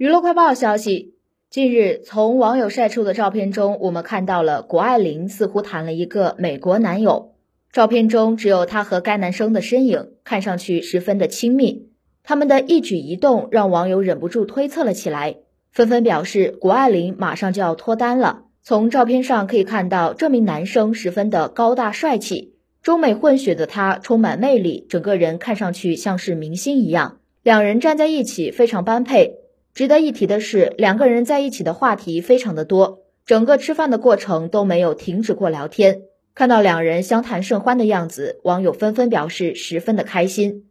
娱乐快报消息，近日从网友晒出的照片中，我们看到了谷爱凌似乎谈了一个美国男友。照片中只有她和该男生的身影，看上去十分的亲密。他们的一举一动让网友忍不住推测了起来，纷纷表示谷爱凌马上就要脱单了。从照片上可以看到，这名男生十分的高大帅气，中美混血的他充满魅力，整个人看上去像是明星一样。两人站在一起非常般配。值得一提的是，两个人在一起的话题非常的多，整个吃饭的过程都没有停止过聊天。看到两人相谈甚欢的样子，网友纷纷表示十分的开心。